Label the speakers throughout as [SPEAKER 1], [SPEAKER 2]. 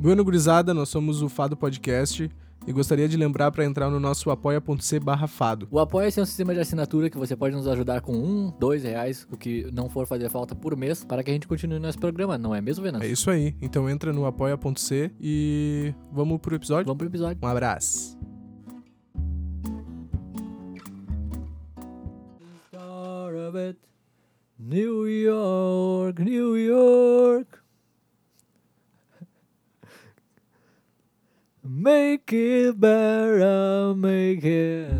[SPEAKER 1] Bueno, gurizada, nós somos o Fado Podcast e gostaria de lembrar para entrar no nosso apoia.c barra fado.
[SPEAKER 2] O Apoia-se é um sistema de assinatura que você pode nos ajudar com um, dois reais, o que não for fazer falta por mês, para que a gente continue nosso programa, não é mesmo, Venâncio?
[SPEAKER 1] É isso aí. Então entra no apoia.c e vamos pro episódio?
[SPEAKER 2] Vamos pro episódio.
[SPEAKER 1] Um abraço.
[SPEAKER 2] New York, New York. Make it better, make it.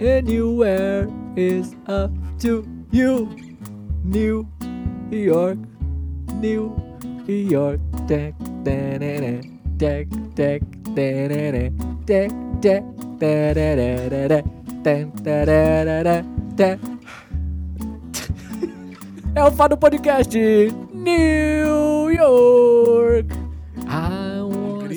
[SPEAKER 2] Anywhere is up to you. New York, New York. Tech, tech, tech, tech, tech, tech. É o Fado Podcast New York.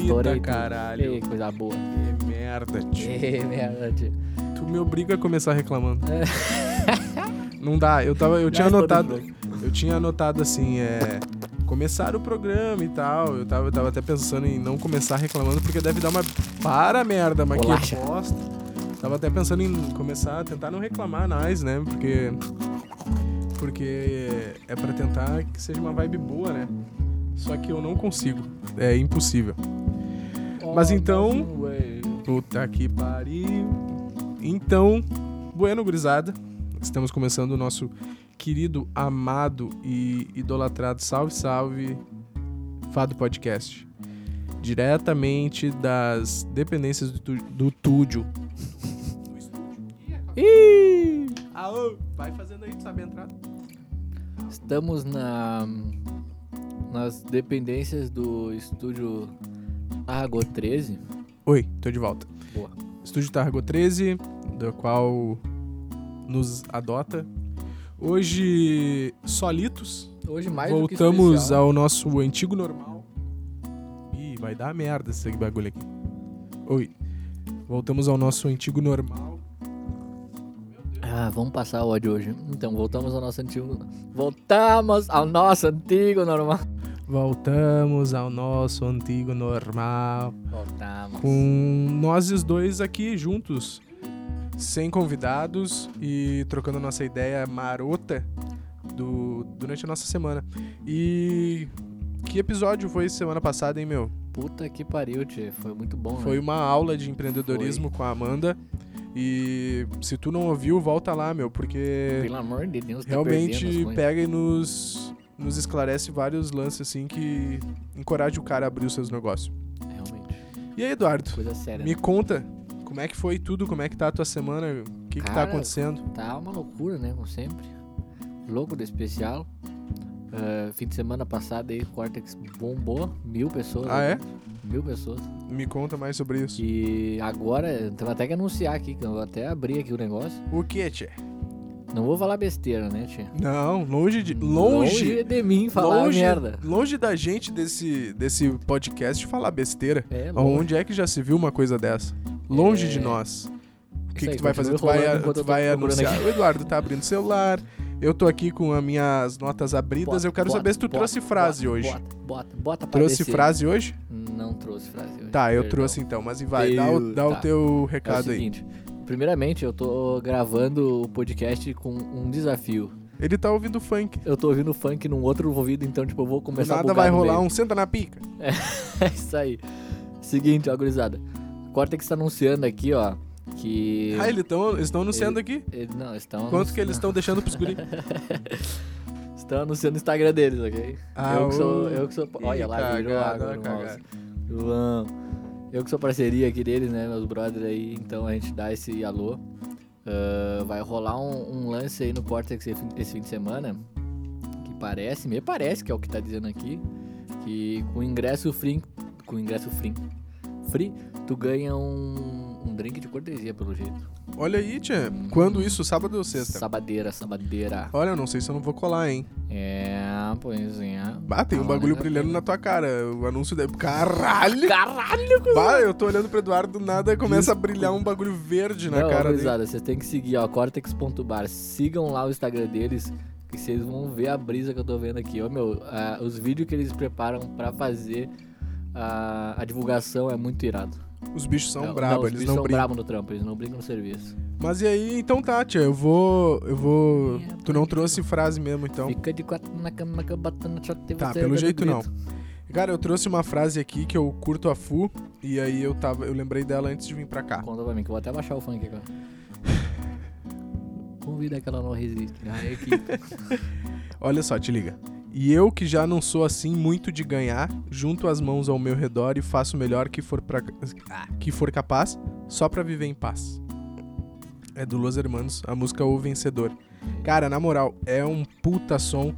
[SPEAKER 2] Tudo.
[SPEAKER 1] caralho.
[SPEAKER 2] Ei, coisa boa.
[SPEAKER 1] Que merda, tio.
[SPEAKER 2] Que merda, tio.
[SPEAKER 1] Tu me obriga a começar reclamando. Não dá, eu tava, eu tinha anotado, eu tinha anotado assim, é começar o programa e tal. Eu tava, eu tava até pensando em não começar reclamando porque deve dar uma para merda, mas
[SPEAKER 2] Bolacha.
[SPEAKER 1] que bosta. Tava até pensando em começar a tentar não reclamar mais, né? Porque porque é pra tentar que seja uma vibe boa, né? Só que eu não consigo. É impossível. Mas então- Puta que pariu. Então, bueno, gurizada. Estamos começando o nosso querido, amado e idolatrado Salve Salve Fado Podcast. Diretamente das dependências do, tu- do Túdio.
[SPEAKER 2] Ih!
[SPEAKER 1] Aô, vai fazendo aí, tu sabe entrar.
[SPEAKER 2] Estamos na nas dependências do estúdio Argo 13.
[SPEAKER 1] Oi, tô de volta.
[SPEAKER 2] Boa.
[SPEAKER 1] Estúdio Targo 13, do qual nos adota. Hoje, solitos,
[SPEAKER 2] Hoje mais
[SPEAKER 1] voltamos ao nosso antigo normal. Ih, vai dar merda esse bagulho aqui. Oi. Voltamos ao nosso antigo normal.
[SPEAKER 2] Ah, vamos passar o ódio hoje. Então, voltamos ao nosso antigo. Voltamos ao nosso antigo normal.
[SPEAKER 1] Voltamos ao nosso antigo normal.
[SPEAKER 2] Voltamos.
[SPEAKER 1] Com nós os dois aqui juntos, sem convidados e trocando nossa ideia marota do, durante a nossa semana. E que episódio foi semana passada, hein, meu?
[SPEAKER 2] Puta que pariu, tio. Foi muito bom,
[SPEAKER 1] Foi
[SPEAKER 2] né?
[SPEAKER 1] uma aula de empreendedorismo com a Amanda. E se tu não ouviu, volta lá, meu, porque
[SPEAKER 2] Pelo amor de Deus, tá
[SPEAKER 1] realmente
[SPEAKER 2] coisas.
[SPEAKER 1] pega e nos, nos esclarece vários lances assim que encoraja o cara a abrir os seus negócios.
[SPEAKER 2] Realmente.
[SPEAKER 1] E aí, Eduardo?
[SPEAKER 2] Coisa séria.
[SPEAKER 1] Me
[SPEAKER 2] né?
[SPEAKER 1] conta, como é que foi tudo? Como é que tá a tua semana? O que, que tá acontecendo?
[SPEAKER 2] Tá uma loucura, né? Como sempre. Louco do especial. Ah, fim de semana passado aí, o Cortex bombou. Mil pessoas.
[SPEAKER 1] Ah, é?
[SPEAKER 2] né? Mil pessoas.
[SPEAKER 1] Me conta mais sobre isso.
[SPEAKER 2] E agora, temos até que anunciar aqui, que eu vou até abrir aqui o negócio.
[SPEAKER 1] O que, tchê?
[SPEAKER 2] Não vou falar besteira, né, tia?
[SPEAKER 1] Não, longe de. Longe.
[SPEAKER 2] de mim falar
[SPEAKER 1] longe,
[SPEAKER 2] merda.
[SPEAKER 1] longe da gente desse, desse podcast falar besteira.
[SPEAKER 2] É, longe.
[SPEAKER 1] Onde é que já se viu uma coisa dessa? Longe
[SPEAKER 2] É.
[SPEAKER 1] de nós. O que,
[SPEAKER 2] Isso
[SPEAKER 1] que
[SPEAKER 2] aí,
[SPEAKER 1] tu vai fazer? Tu vai, tu vai anunciar.
[SPEAKER 2] aqui.
[SPEAKER 1] O Eduardo tá abrindo o celular. Eu tô aqui com as minhas notas abridas.
[SPEAKER 2] Bota,
[SPEAKER 1] eu quero
[SPEAKER 2] bota,
[SPEAKER 1] saber se tu
[SPEAKER 2] bota,
[SPEAKER 1] trouxe frase hoje.
[SPEAKER 2] Bota, bota, bota pra
[SPEAKER 1] trouxe
[SPEAKER 2] descer.
[SPEAKER 1] frase hoje?
[SPEAKER 2] Não trouxe frase hoje.
[SPEAKER 1] Tá, eu
[SPEAKER 2] perdão.
[SPEAKER 1] trouxe então, mas vai, dá, o, dá o
[SPEAKER 2] tá.
[SPEAKER 1] teu
[SPEAKER 2] É o
[SPEAKER 1] recado aí.
[SPEAKER 2] Primeiramente eu tô gravando o podcast com um desafio.
[SPEAKER 1] Ele tá ouvindo funk.
[SPEAKER 2] Eu tô ouvindo funk num outro ouvido, então tipo, eu vou começar a
[SPEAKER 1] nada
[SPEAKER 2] bugar
[SPEAKER 1] vai rolar um senta na pica.
[SPEAKER 2] É isso aí. Seguinte, ó, gurizada. Cortex tá anunciando aqui, ó, que...
[SPEAKER 1] Ah, eles estão anunciando aqui?
[SPEAKER 2] Ele- Não, estão...
[SPEAKER 1] Quanto que eles estão deixando pros guri?
[SPEAKER 2] Estão anunciando o Instagram deles, ok?
[SPEAKER 1] Ah,
[SPEAKER 2] eu que sou... Eu que sou... Olha lá, virou água no mouse. João. Eu que sou parceria aqui deles, né? Meus brothers aí. Então a gente dá esse alô. Ah, vai rolar um, um lance aí no fim- esse fim de semana. Que parece, me parece que é o que tá dizendo aqui. Que com ingresso free. Com ingresso free. Free, tu ganha um, um drink de cortesia, pelo jeito.
[SPEAKER 1] Olha aí, tia. Quando isso? Sábado ou sexta?
[SPEAKER 2] Sabadeira, sabadeira.
[SPEAKER 1] Olha, eu não sei se eu não vou colar, hein?
[SPEAKER 2] É, pois é.
[SPEAKER 1] Bah, tem um
[SPEAKER 2] Tá
[SPEAKER 1] bagulho brilhando na tua cara. O anúncio da. Caralho!
[SPEAKER 2] Caralho!
[SPEAKER 1] Bah, eu tô olhando pro Eduardo do nada e começa a brilhar um bagulho verde na
[SPEAKER 2] Não,
[SPEAKER 1] cara dele.
[SPEAKER 2] vocês têm que seguir, ó, cortex.bar. Sigam lá o Instagram deles. E vocês vão ver a brisa que eu tô vendo aqui. Ó, meu, ah, os vídeos que eles preparam pra fazer a, a divulgação é muito irado.
[SPEAKER 1] Os bichos são
[SPEAKER 2] Não,
[SPEAKER 1] brabos,
[SPEAKER 2] não, os
[SPEAKER 1] eles não
[SPEAKER 2] são
[SPEAKER 1] brincam.
[SPEAKER 2] bravos no trampo, eles não brincam no serviço.
[SPEAKER 1] Mas e aí, então tá, tia, eu vou. Eu vou. Tu não trouxe frase mesmo, então.
[SPEAKER 2] Fica de quatro na cama que eu boto na shot e
[SPEAKER 1] Tá, pelo jeito não. Cara, eu trouxe uma frase aqui que eu curto a Fu, e aí eu tava. Eu lembrei dela antes de vir pra cá.
[SPEAKER 2] Conta pra mim, que eu vou até baixar o funk agora. Convida que ela não resiste. Aí.
[SPEAKER 1] Olha só, te liga. E eu que já não sou assim muito de ganhar, junto as mãos ao meu redor e faço o melhor que for, pra, que for capaz, só pra viver em paz. É do Los Hermanos, a música O Vencedor. Cara, na moral, é um puta som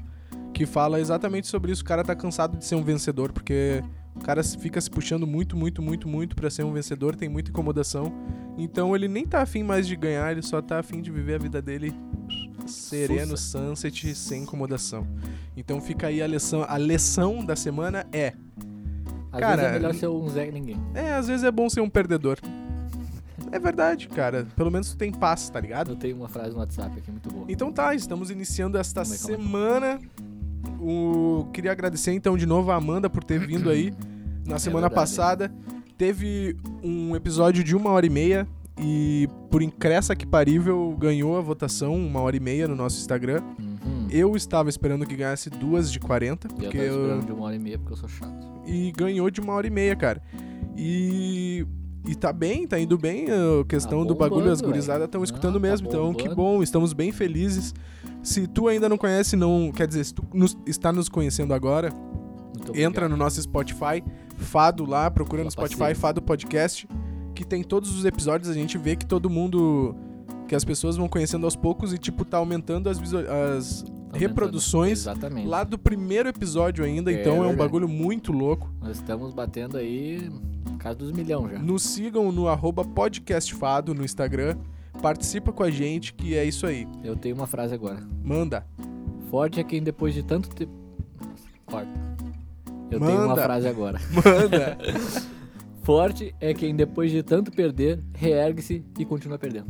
[SPEAKER 1] que fala exatamente sobre isso. O cara tá cansado de ser um vencedor, porque o cara fica se puxando muito, muito, muito, muito pra ser um vencedor, tem muita incomodação. Então ele nem tá afim mais de ganhar, ele só tá afim de viver a vida dele sereno, sunset, sem incomodação. Então fica aí a lição, a lição da semana é,
[SPEAKER 2] Às
[SPEAKER 1] Cara,
[SPEAKER 2] vezes é melhor ser um Zé que ninguém.
[SPEAKER 1] é, às vezes é bom ser um perdedor. É verdade, cara. Pelo menos tu tem paz, tá ligado?
[SPEAKER 2] Eu tenho uma frase no WhatsApp aqui muito boa.
[SPEAKER 1] Então tá, estamos iniciando esta
[SPEAKER 2] Calma calma aí.
[SPEAKER 1] semana. O... Queria agradecer então de novo a Amanda por ter vindo aí na semana
[SPEAKER 2] verdade.
[SPEAKER 1] passada. Teve um episódio de uma hora e meia e por incressa que parível ganhou a votação uma hora e meia no nosso Instagram.
[SPEAKER 2] Uhum.
[SPEAKER 1] Eu estava esperando que ganhasse duas de 40,
[SPEAKER 2] E eu
[SPEAKER 1] porque
[SPEAKER 2] tava
[SPEAKER 1] eu...
[SPEAKER 2] esperando de uma hora e meia porque eu sou chato.
[SPEAKER 1] e ganhou de uma hora e meia, cara. E e tá bem, tá indo bem a questão
[SPEAKER 2] Tá
[SPEAKER 1] do bagulho, as
[SPEAKER 2] bombando,
[SPEAKER 1] gurizadas estão
[SPEAKER 2] velho.
[SPEAKER 1] escutando
[SPEAKER 2] tá
[SPEAKER 1] mesmo, então que
[SPEAKER 2] bombando.
[SPEAKER 1] bom, estamos bem felizes. Se tu ainda não conhece, não, quer dizer, se tu nos- está nos conhecendo agora, entra no nosso Spotify, Fado lá, procura no Spotify
[SPEAKER 2] parceiro.
[SPEAKER 1] Fado Podcast, que tem todos os episódios, a gente vê que todo mundo que as pessoas vão conhecendo aos poucos e tipo tá aumentando as, visual- as
[SPEAKER 2] Tá aumentando.
[SPEAKER 1] reproduções
[SPEAKER 2] Exatamente.
[SPEAKER 1] lá do primeiro episódio ainda,
[SPEAKER 2] É
[SPEAKER 1] então é um
[SPEAKER 2] verdade.
[SPEAKER 1] bagulho muito louco.
[SPEAKER 2] Nós estamos batendo aí casa dos milhões já.
[SPEAKER 1] Nos sigam no arroba podcastfado no Instagram. Participa com a gente, que é isso aí.
[SPEAKER 2] Eu tenho uma frase agora.
[SPEAKER 1] Manda.
[SPEAKER 2] Forte é quem depois de tanto tempo. Corta. Eu tenho uma
[SPEAKER 1] Manda.
[SPEAKER 2] frase agora.
[SPEAKER 1] Manda.
[SPEAKER 2] Forte é quem depois de tanto perder, reergue-se e continua perdendo.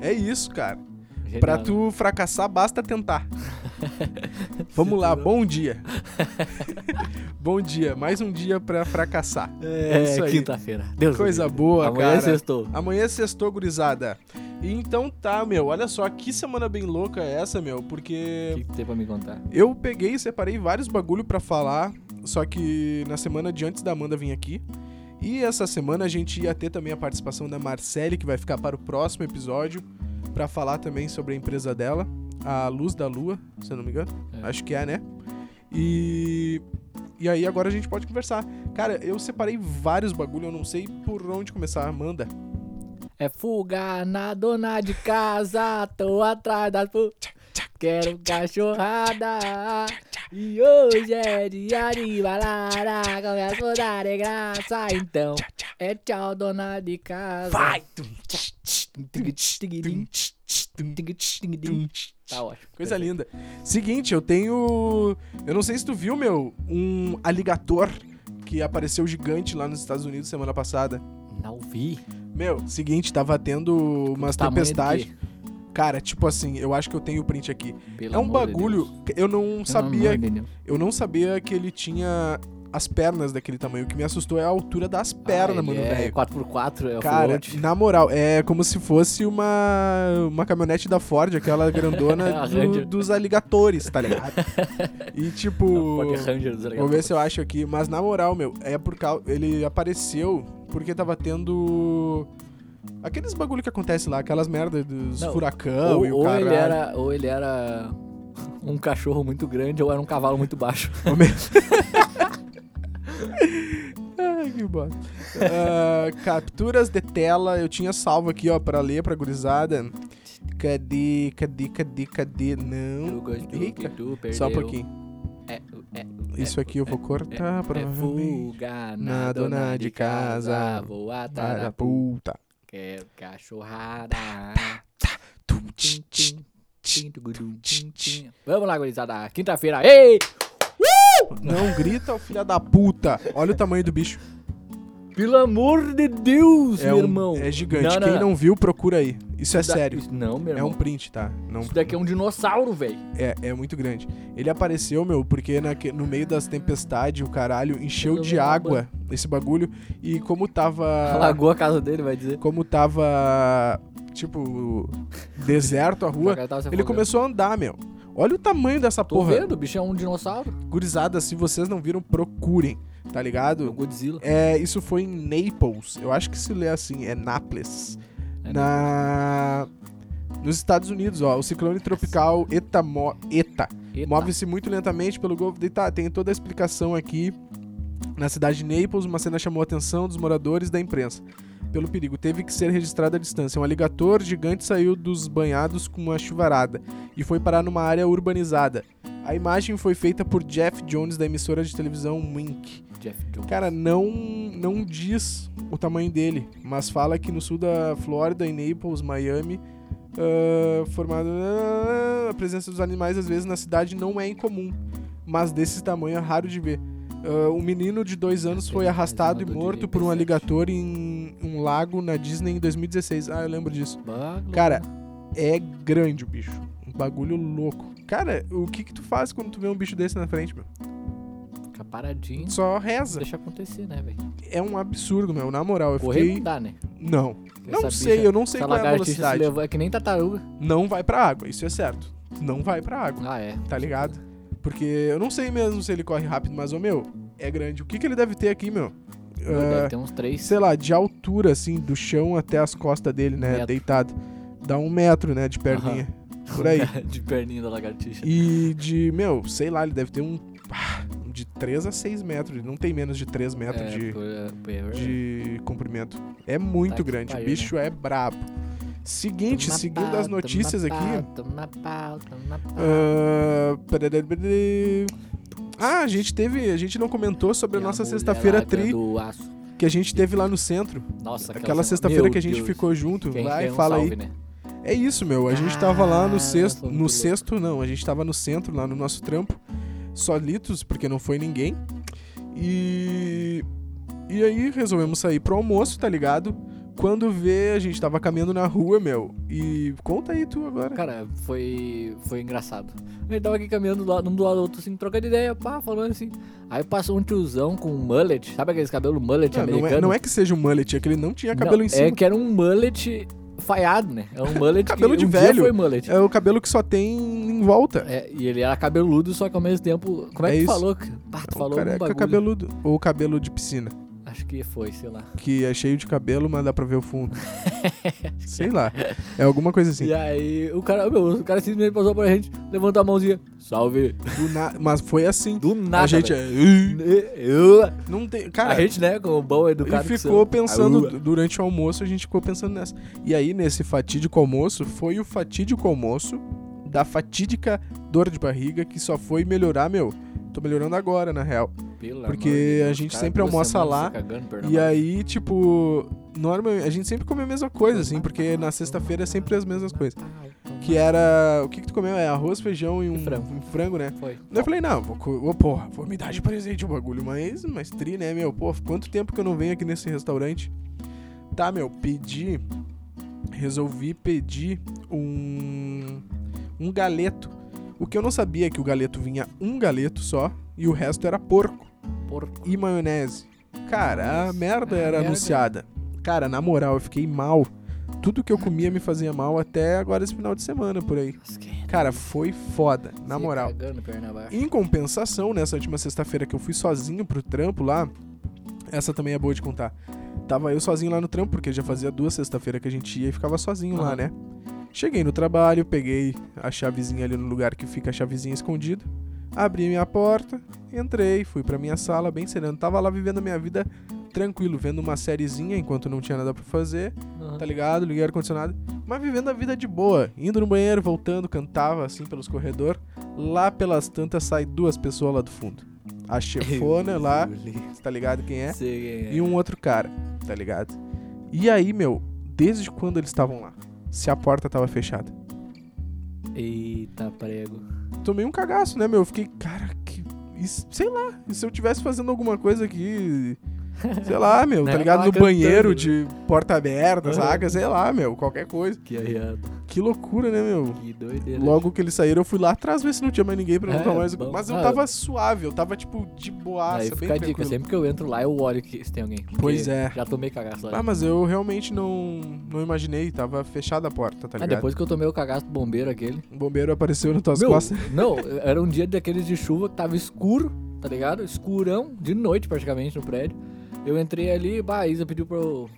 [SPEAKER 1] é isso, cara.
[SPEAKER 2] Genial,
[SPEAKER 1] Pra
[SPEAKER 2] né?
[SPEAKER 1] tu fracassar, basta tentar. Vamos lá, bom dia. bom dia. Mais um dia pra fracassar.
[SPEAKER 2] É,
[SPEAKER 1] isso aí.
[SPEAKER 2] quinta-feira. Deus
[SPEAKER 1] Coisa
[SPEAKER 2] livre.
[SPEAKER 1] boa,
[SPEAKER 2] Amanhã
[SPEAKER 1] cara.
[SPEAKER 2] é sextou.
[SPEAKER 1] Amanhã é sextou, gurizada. E então tá, meu. Olha só, que semana bem louca é essa, meu.
[SPEAKER 2] O
[SPEAKER 1] Porque
[SPEAKER 2] que, que tem pra me contar?
[SPEAKER 1] Eu peguei e separei vários bagulho pra falar, só que na semana de antes da Amanda vir aqui. E essa semana a gente ia ter também a participação da Marcele, que vai ficar para o próximo episódio, pra falar também sobre a empresa dela, a Luz da Lua, se eu não me engano.
[SPEAKER 2] É.
[SPEAKER 1] Acho que é, né? E e aí agora a gente pode conversar. Cara, eu separei vários bagulho, eu não sei por onde começar, Amanda.
[SPEAKER 2] É fuga na dona de casa, tô atrás das pu... Quero cachorrada. E hoje é dia de balada, começo a dar de graça. Então, é tchau, dona de casa. Tá ótimo.
[SPEAKER 1] Coisa linda. Seguinte, eu tenho. Eu não sei se tu viu, meu, um aligator que apareceu gigante lá nos Estados Unidos semana passada.
[SPEAKER 2] Não vi.
[SPEAKER 1] Meu, seguinte, tava tendo umas tempestades. Cara, tipo assim, eu acho que eu tenho o print aqui.
[SPEAKER 2] Pelo
[SPEAKER 1] é um
[SPEAKER 2] de
[SPEAKER 1] bagulho. Que eu não
[SPEAKER 2] Pelo
[SPEAKER 1] sabia.
[SPEAKER 2] de.
[SPEAKER 1] Eu não sabia que ele tinha as pernas daquele tamanho. O que me assustou é a altura das pernas,
[SPEAKER 2] Ah,
[SPEAKER 1] mano,
[SPEAKER 2] é
[SPEAKER 1] velho.
[SPEAKER 2] 4x4, é
[SPEAKER 1] Cara,
[SPEAKER 2] off-road.
[SPEAKER 1] na moral, é como se fosse uma, uma caminhonete da Ford, aquela grandona do- dos aligatores, tá ligado? E tipo.
[SPEAKER 2] Ranger dos
[SPEAKER 1] Vou ver se eu acho aqui. Mas na moral, meu, é por causa. Ele apareceu porque tava tendo. Aqueles bagulho que acontece lá, aquelas merdas dos
[SPEAKER 2] Não,
[SPEAKER 1] furacão
[SPEAKER 2] ou,
[SPEAKER 1] e o
[SPEAKER 2] ou
[SPEAKER 1] caralho.
[SPEAKER 2] ele era, ou ele era um cachorro muito grande ou era um cavalo muito baixo.
[SPEAKER 1] Ai, que bosta. Ah, capturas de tela, eu tinha salvo aqui, ó, pra ler pra gurizada. Cadê, cadê, cadê, cadê? Não. Rica. Só um pouquinho.
[SPEAKER 2] É, é,
[SPEAKER 1] Isso aqui eu vou cortar,
[SPEAKER 2] é
[SPEAKER 1] provavelmente.
[SPEAKER 2] fuga
[SPEAKER 1] Na
[SPEAKER 2] na dona de casa, vou
[SPEAKER 1] Para
[SPEAKER 2] atrás
[SPEAKER 1] da
[SPEAKER 2] da
[SPEAKER 1] puta.
[SPEAKER 2] Quero cachorrada. Vamos lá, gurizada. Quinta-feira. Ei!
[SPEAKER 1] Não grita, filha da puta. Olha o tamanho do bicho.
[SPEAKER 2] Pelo amor de Deus,
[SPEAKER 1] É,
[SPEAKER 2] meu
[SPEAKER 1] um-
[SPEAKER 2] irmão.
[SPEAKER 1] é gigante.
[SPEAKER 2] Não, não,
[SPEAKER 1] Quem
[SPEAKER 2] não.
[SPEAKER 1] viu, procura aí. Isso é
[SPEAKER 2] Isso da-
[SPEAKER 1] sério.
[SPEAKER 2] isso- Não, meu
[SPEAKER 1] É
[SPEAKER 2] irmão.
[SPEAKER 1] um print, tá? Não,
[SPEAKER 2] Isso daqui é um dinossauro, velho.
[SPEAKER 1] é, é muito grande. Ele apareceu, meu, porque naque- no meio das tempestades, o caralho encheu de água esse bagulho. E como tava.
[SPEAKER 2] Alagou a casa dele, vai dizer.
[SPEAKER 1] Como tava. Tipo. Deserto a rua. Ele começou a andar, meu. Olha o tamanho dessa
[SPEAKER 2] Tô
[SPEAKER 1] porra.
[SPEAKER 2] vendo, o bicho é um dinossauro.
[SPEAKER 1] Gurizada, se vocês não viram, procurem. Tá
[SPEAKER 2] É o
[SPEAKER 1] ligado?
[SPEAKER 2] Godzilla.
[SPEAKER 1] É, isso foi em Naples. Eu acho que se lê assim, é Naples.
[SPEAKER 2] É
[SPEAKER 1] Na. Nos Estados Unidos, ó, o ciclone tropical Eta, mo... Eta
[SPEAKER 2] Eita.
[SPEAKER 1] move-se muito lentamente pelo Golfo de Tá, tem toda a explicação aqui. Na cidade de Naples, uma cena chamou a atenção dos moradores da imprensa. Pelo perigo, teve que ser registrada a distância. Um aligator gigante saiu dos banhados com uma chuvarada e foi parar numa área urbanizada. A imagem foi feita por Jeff Jones da emissora de televisão Wink.
[SPEAKER 2] Jeff Jones.
[SPEAKER 1] Cara, não, não diz o tamanho dele, mas fala que no sul da Flórida, em Naples, Miami, ah, formado ah, a presença dos animais às vezes na cidade não é incomum, mas desse tamanho é raro de ver. Ah, um menino de dois anos foi arrastado e morto por um
[SPEAKER 2] 37.
[SPEAKER 1] alligator em um lago na Disney em 2016. Ah, eu lembro disso. Cara, é grande o bicho. Um bagulho louco. Cara, o que que tu faz quando tu vê um bicho desse na frente, meu?
[SPEAKER 2] Paradinho.
[SPEAKER 1] Só reza.
[SPEAKER 2] Deixa acontecer, né, velho?
[SPEAKER 1] É um absurdo, meu. Na moral, eu
[SPEAKER 2] Correr
[SPEAKER 1] fiquei...
[SPEAKER 2] não dá, né?
[SPEAKER 1] Não. Não
[SPEAKER 2] Essa
[SPEAKER 1] sei,
[SPEAKER 2] bicha-
[SPEAKER 1] eu não sei qual é a velocidade.
[SPEAKER 2] levou, é que nem tartaruga.
[SPEAKER 1] Não vai pra água, isso é certo. Não vai pra água,
[SPEAKER 2] Ah, é.
[SPEAKER 1] tá ligado? Porque eu não sei mesmo se ele corre rápido, mas, ô meu, é grande. O que que ele deve ter aqui, meu?
[SPEAKER 2] Deve
[SPEAKER 1] Ah,
[SPEAKER 2] ter uns três.
[SPEAKER 1] sei lá, de altura, assim, do chão até as costas dele, né?
[SPEAKER 2] Metro.
[SPEAKER 1] Deitado. Dá um metro, né, de perninha. Por aí.
[SPEAKER 2] de perninha da lagartixa.
[SPEAKER 1] E de, meu, sei lá, ele deve ter um. ah, De 3 a 6 metros. Não tem menos de 3 metros
[SPEAKER 2] é,
[SPEAKER 1] de,
[SPEAKER 2] por- é, por- é
[SPEAKER 1] de comprimento. É muito
[SPEAKER 2] Tá
[SPEAKER 1] grande.
[SPEAKER 2] pariu,
[SPEAKER 1] o bicho é brabo. Seguinte, seguindo
[SPEAKER 2] pau,
[SPEAKER 1] as notícias
[SPEAKER 2] na
[SPEAKER 1] aqui.
[SPEAKER 2] na pau, tamo na pau.
[SPEAKER 1] ah, parará, Ah, a gente teve. A gente não comentou sobre a
[SPEAKER 2] E
[SPEAKER 1] nossa
[SPEAKER 2] mulher
[SPEAKER 1] sexta-feira
[SPEAKER 2] larga
[SPEAKER 1] tri que a gente teve lá no centro.
[SPEAKER 2] Nossa,
[SPEAKER 1] Aquela
[SPEAKER 2] semana-
[SPEAKER 1] sexta-feira que a gente
[SPEAKER 2] Deus.
[SPEAKER 1] ficou junto.
[SPEAKER 2] Quem
[SPEAKER 1] Vai,
[SPEAKER 2] quer um
[SPEAKER 1] fala
[SPEAKER 2] salve,
[SPEAKER 1] aí.
[SPEAKER 2] Né?
[SPEAKER 1] É isso, meu. A gente tava lá no
[SPEAKER 2] Ah,
[SPEAKER 1] sexto. No sexto, não. A gente tava no centro, lá no nosso trampo. Solitos, porque não foi ninguém. E. E aí resolvemos sair pro almoço, tá ligado? Quando vê, a gente tava caminhando na rua, meu. E conta aí tu agora.
[SPEAKER 2] Cara, foi, foi engraçado. A gente tava aqui caminhando do lado- um do lado do outro, assim, trocando ideia, pá, falando assim. Aí passou um tiozão com um mullet, sabe aqueles cabelos mullet
[SPEAKER 1] Não, não,
[SPEAKER 2] americano?
[SPEAKER 1] é, não é que seja um mullet, é que ele não tinha cabelo
[SPEAKER 2] Não,
[SPEAKER 1] em cima.
[SPEAKER 2] É que era um mullet falhado, né? É um mullet
[SPEAKER 1] Cabelo
[SPEAKER 2] que
[SPEAKER 1] de
[SPEAKER 2] um
[SPEAKER 1] velho.
[SPEAKER 2] foi mullet.
[SPEAKER 1] É o cabelo que só tem em volta.
[SPEAKER 2] É, e ele era cabeludo, só que ao mesmo tempo. Como é,
[SPEAKER 1] É
[SPEAKER 2] que tu
[SPEAKER 1] isso.
[SPEAKER 2] falou? Pá, tu
[SPEAKER 1] o
[SPEAKER 2] falou um
[SPEAKER 1] careca
[SPEAKER 2] bagulho.
[SPEAKER 1] cabeludo. Ou cabelo de piscina.
[SPEAKER 2] Acho que foi, sei lá.
[SPEAKER 1] Que é cheio de cabelo, mas dá pra ver o fundo. Sei lá. É alguma coisa assim.
[SPEAKER 2] E aí, o cara, meu, o cara simplesmente passou pra gente, levantou a mãozinha. Salve.
[SPEAKER 1] Mas foi assim.
[SPEAKER 2] Do nada.
[SPEAKER 1] a gente é.
[SPEAKER 2] Eu-
[SPEAKER 1] Não tem. Cara,
[SPEAKER 2] a gente, né, como bom educado.
[SPEAKER 1] E ficou pensando,
[SPEAKER 2] uh.
[SPEAKER 1] durante o almoço, a gente ficou pensando nessa. E aí, nesse fatídico almoço, foi o fatídico almoço da fatídica dor de barriga que só foi melhorar, meu. Tô melhorando agora, na real.
[SPEAKER 2] Pelo
[SPEAKER 1] Porque a gente
[SPEAKER 2] cara,
[SPEAKER 1] sempre almoça lá, E aí, tipo, normalmente a gente sempre come a mesma coisa, assim, porque na sexta-feira é sempre as mesmas coisas. Que era. O que, que tu comeu? É arroz, feijão e um,
[SPEAKER 2] E frango.
[SPEAKER 1] um frango, né?
[SPEAKER 2] Foi.
[SPEAKER 1] Daí eu falei, não, vou, ô, porra, vou me dar de presente o bagulho, mas, mas tri, né, meu? Pô, quanto tempo que eu não venho aqui nesse restaurante? Tá, meu, pedi, resolvi pedir um, um galeto. O que eu não sabia é que o galeto vinha um galeto só e o resto era porco
[SPEAKER 2] Porco.
[SPEAKER 1] e maionese. Cara, a merda
[SPEAKER 2] Ah,
[SPEAKER 1] era
[SPEAKER 2] merda.
[SPEAKER 1] anunciada. Cara, na moral, eu fiquei mal. Tudo que eu comia me fazia mal até agora esse final de semana, por aí. Cara, foi foda, na moral. Em compensação, nessa última sexta-feira que eu fui sozinho pro trampo lá, essa também é boa de contar. Tava eu sozinho lá no trampo, porque já fazia duas sexta-feira que a gente ia e ficava sozinho lá,
[SPEAKER 2] Aham.
[SPEAKER 1] né? Cheguei no trabalho, peguei a chavezinha ali no lugar que fica a chavezinha escondida, abri minha porta, entrei, fui pra minha sala bem sereno. Tava lá vivendo a minha vida tranquilo, vendo uma sériezinha enquanto não tinha nada pra fazer
[SPEAKER 2] Aham.
[SPEAKER 1] tá ligado? Liguei o ar-condicionado. Mas vivendo a vida de boa. Indo no banheiro, voltando, cantava assim pelos corredores. Lá pelas tantas sai duas pessoas lá do fundo. A chefona lá, tá ligado quem é?
[SPEAKER 2] Sei quem é.
[SPEAKER 1] E um outro cara, tá ligado? E aí, meu, desde quando eles estavam lá? Se a porta tava fechada.
[SPEAKER 2] Eita, prego.
[SPEAKER 1] Tomei um cagaço, né, meu? Eu fiquei, cara, que. Sei lá. Se eu tivesse fazendo alguma coisa aqui. Sei lá, meu,
[SPEAKER 2] Né?
[SPEAKER 1] tá ligado?
[SPEAKER 2] Lá
[SPEAKER 1] No
[SPEAKER 2] cantando,
[SPEAKER 1] banheiro
[SPEAKER 2] né?
[SPEAKER 1] de porta aberta,
[SPEAKER 2] Aham.
[SPEAKER 1] saca? Sei lá, meu, qualquer coisa.
[SPEAKER 2] Que arriado.
[SPEAKER 1] Que loucura, né, meu?
[SPEAKER 2] Que doideira.
[SPEAKER 1] Logo que eles saíram, eu fui lá atrás ver se não tinha mais ninguém pra perguntar
[SPEAKER 2] É,
[SPEAKER 1] mais.
[SPEAKER 2] bom.
[SPEAKER 1] Mas eu
[SPEAKER 2] Ah,
[SPEAKER 1] tava suave, eu tava, tipo, de boaça,
[SPEAKER 2] Aí fica a dica,
[SPEAKER 1] tranquilo.
[SPEAKER 2] sempre que eu entro lá, eu olho que se tem alguém.
[SPEAKER 1] Pois é.
[SPEAKER 2] Já tomei cagaço lá.
[SPEAKER 1] Ah, mas eu realmente não, não imaginei, tava fechada a porta, tá
[SPEAKER 2] Ah,
[SPEAKER 1] ligado?
[SPEAKER 2] depois que eu tomei o cagaço do bombeiro aquele.
[SPEAKER 1] O bombeiro apareceu nas tuas
[SPEAKER 2] Meu,
[SPEAKER 1] costas.
[SPEAKER 2] não, era um dia daqueles de chuva que tava escuro, tá ligado? Escurão, de noite praticamente no prédio. Eu entrei ali, bah, a Isa pediu pra eu.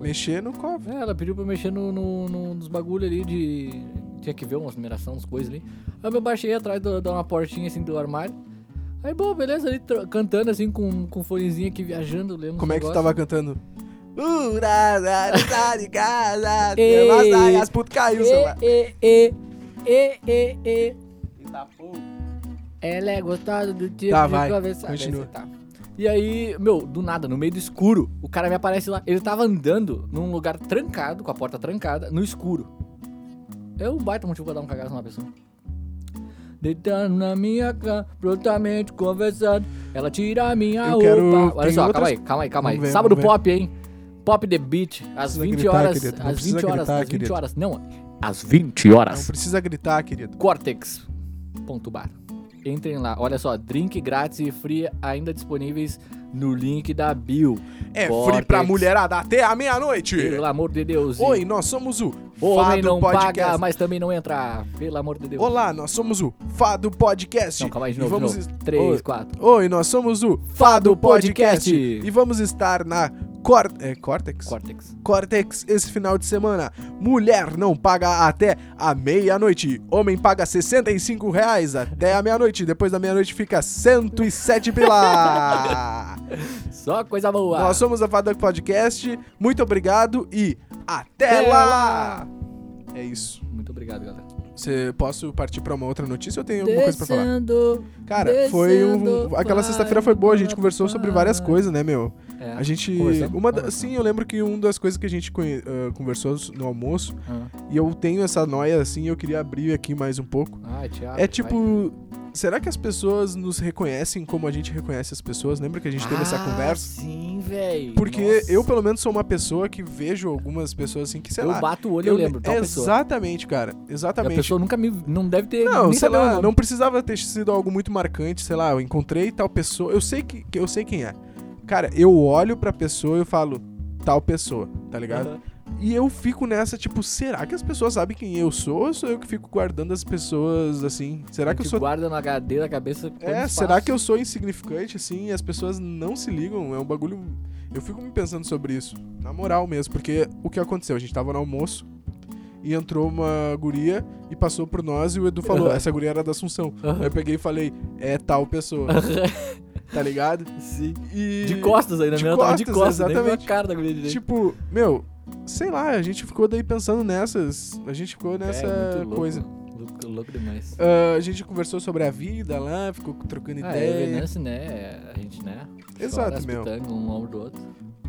[SPEAKER 1] Mexer no cofre.
[SPEAKER 2] É, ela pediu pra eu mexer no, no, no- nos bagulho ali de. Tinha que ver umas numeração, umas coisas ali. Aí eu baixei atrás de uma portinha assim do armário. Aí, bom, beleza, ali cantando assim com, com fonezinho aqui viajando, lendo.
[SPEAKER 1] Como é que tu tava cantando? Tá de casa, as putas caiu, lá.
[SPEAKER 2] E, e, e, e, e. Ela é gostosa do tipo
[SPEAKER 1] Tá,
[SPEAKER 2] de
[SPEAKER 1] vai,
[SPEAKER 2] conversar.
[SPEAKER 1] continua.
[SPEAKER 2] Tá. E aí, meu, do nada, no meio do escuro, o cara me aparece lá. Ele tava andando num lugar trancado, com a porta trancada, no escuro. É um baita motivo pra dar um cagaço numa pessoa. Deitando na minha cama, prontamente conversando. Ela tira a minha
[SPEAKER 1] Eu quero-
[SPEAKER 2] roupa. Olha
[SPEAKER 1] tem
[SPEAKER 2] só,
[SPEAKER 1] outras-
[SPEAKER 2] calma aí, calma aí, calma aí.
[SPEAKER 1] Ver,
[SPEAKER 2] Sábado pop, hein? Pop The Beat, às
[SPEAKER 1] Precisa
[SPEAKER 2] 20
[SPEAKER 1] gritar,
[SPEAKER 2] horas.
[SPEAKER 1] querido, não
[SPEAKER 2] Às
[SPEAKER 1] precisa
[SPEAKER 2] 20 horas,
[SPEAKER 1] gritar,
[SPEAKER 2] às 20
[SPEAKER 1] querido.
[SPEAKER 2] horas. Não, às 20
[SPEAKER 1] Não
[SPEAKER 2] horas.
[SPEAKER 1] precisa gritar, querido.
[SPEAKER 2] Cortex.bar. Entrem lá. Olha só, drink grátis e free ainda disponíveis no link da bio.
[SPEAKER 1] É
[SPEAKER 2] Cortex.
[SPEAKER 1] free pra mulherada até a meia-noite.
[SPEAKER 2] Pelo amor de Deus.
[SPEAKER 1] Oi, nós somos o
[SPEAKER 2] o homem
[SPEAKER 1] Fado
[SPEAKER 2] não
[SPEAKER 1] Podcast.
[SPEAKER 2] paga, mas também não entra. Pelo amor de Deus.
[SPEAKER 1] Olá, nós somos o Fado Podcast.
[SPEAKER 2] Não, calma aí, de novo, de
[SPEAKER 1] vamos
[SPEAKER 2] novo.
[SPEAKER 1] es-
[SPEAKER 2] 3,
[SPEAKER 1] Oi.
[SPEAKER 2] 4.
[SPEAKER 1] Oi, nós somos o
[SPEAKER 2] Fado
[SPEAKER 1] Fado Podcast.
[SPEAKER 2] Podcast.
[SPEAKER 1] E vamos estar na Cor... é, Cortex?
[SPEAKER 2] Cortex.
[SPEAKER 1] Cortex esse final de semana. Mulher não paga até a meia-noite. Homem paga 65 reais até a meia-noite. Depois da meia-noite fica 107 pila.
[SPEAKER 2] Só coisa boa.
[SPEAKER 1] Nós somos a Fada Podcast. Muito obrigado e até lá.
[SPEAKER 2] lá.
[SPEAKER 1] É isso.
[SPEAKER 2] Muito obrigado, galera.
[SPEAKER 1] Você posso partir pra uma outra notícia ou tem alguma coisa pra falar?
[SPEAKER 2] Descendo.
[SPEAKER 1] Cara, foi um, aquela sexta-feira foi boa, a gente conversou sobre várias
[SPEAKER 2] vai.
[SPEAKER 1] coisas, né, meu?
[SPEAKER 2] É.
[SPEAKER 1] A gente uma sim, eu lembro que uma das coisas que a gente ah, conversou no almoço
[SPEAKER 2] Ah,
[SPEAKER 1] e eu tenho essa noia assim, eu queria abrir aqui mais um pouco.
[SPEAKER 2] Ah, Thiago,
[SPEAKER 1] É tipo, será que as pessoas nos reconhecem como a gente reconhece as pessoas? Lembra que a gente teve essa
[SPEAKER 2] Ah,
[SPEAKER 1] conversa?
[SPEAKER 2] Sim, velho.
[SPEAKER 1] Porque
[SPEAKER 2] Nossa.
[SPEAKER 1] eu, pelo menos, sou uma pessoa que vejo algumas pessoas assim que, sei
[SPEAKER 2] eu
[SPEAKER 1] lá.
[SPEAKER 2] bato o olho e eu lembro, tal pessoa.
[SPEAKER 1] Exatamente, cara.
[SPEAKER 2] E a
[SPEAKER 1] Exatamente.
[SPEAKER 2] pessoa nunca me. Não deve ter.
[SPEAKER 1] Não, sei lá, não precisava ter sido algo muito marcante, sei lá, eu encontrei tal pessoa, eu sei que, eu sei quem é. Cara, eu olho pra pessoa e eu falo tal pessoa, tá ligado?
[SPEAKER 2] Aham.
[SPEAKER 1] E eu fico nessa, tipo, será que as pessoas sabem quem eu sou ou sou eu que fico guardando as pessoas assim? Será que eu sou
[SPEAKER 2] guarda no HD da cabeça.
[SPEAKER 1] É, será que eu sou insignificante assim e as pessoas não se ligam? É um bagulho eu fico me pensando sobre isso, na moral mesmo, porque o que aconteceu? A gente tava no almoço e entrou uma guria e passou por nós e o Edu falou, essa guria era da Assunção. Aí eu peguei e falei, é tal pessoa, tá ligado?
[SPEAKER 2] Sim.
[SPEAKER 1] E
[SPEAKER 2] De costas ainda,
[SPEAKER 1] de
[SPEAKER 2] né? Tava de
[SPEAKER 1] costas,
[SPEAKER 2] costas, nem viu a
[SPEAKER 1] exatamente.
[SPEAKER 2] cara da guria direito.
[SPEAKER 1] Tipo, meu, sei lá, a gente ficou daí pensando nessas, a gente ficou nessa
[SPEAKER 2] é, muito louco,
[SPEAKER 1] coisa.
[SPEAKER 2] Louco, louco demais.
[SPEAKER 1] Ah, a gente conversou sobre a vida lá, ficou trocando
[SPEAKER 2] Ah, é,
[SPEAKER 1] ideia.
[SPEAKER 2] Venâncio, né? A gente, né?
[SPEAKER 1] Exato, meu.
[SPEAKER 2] um ombro do outro.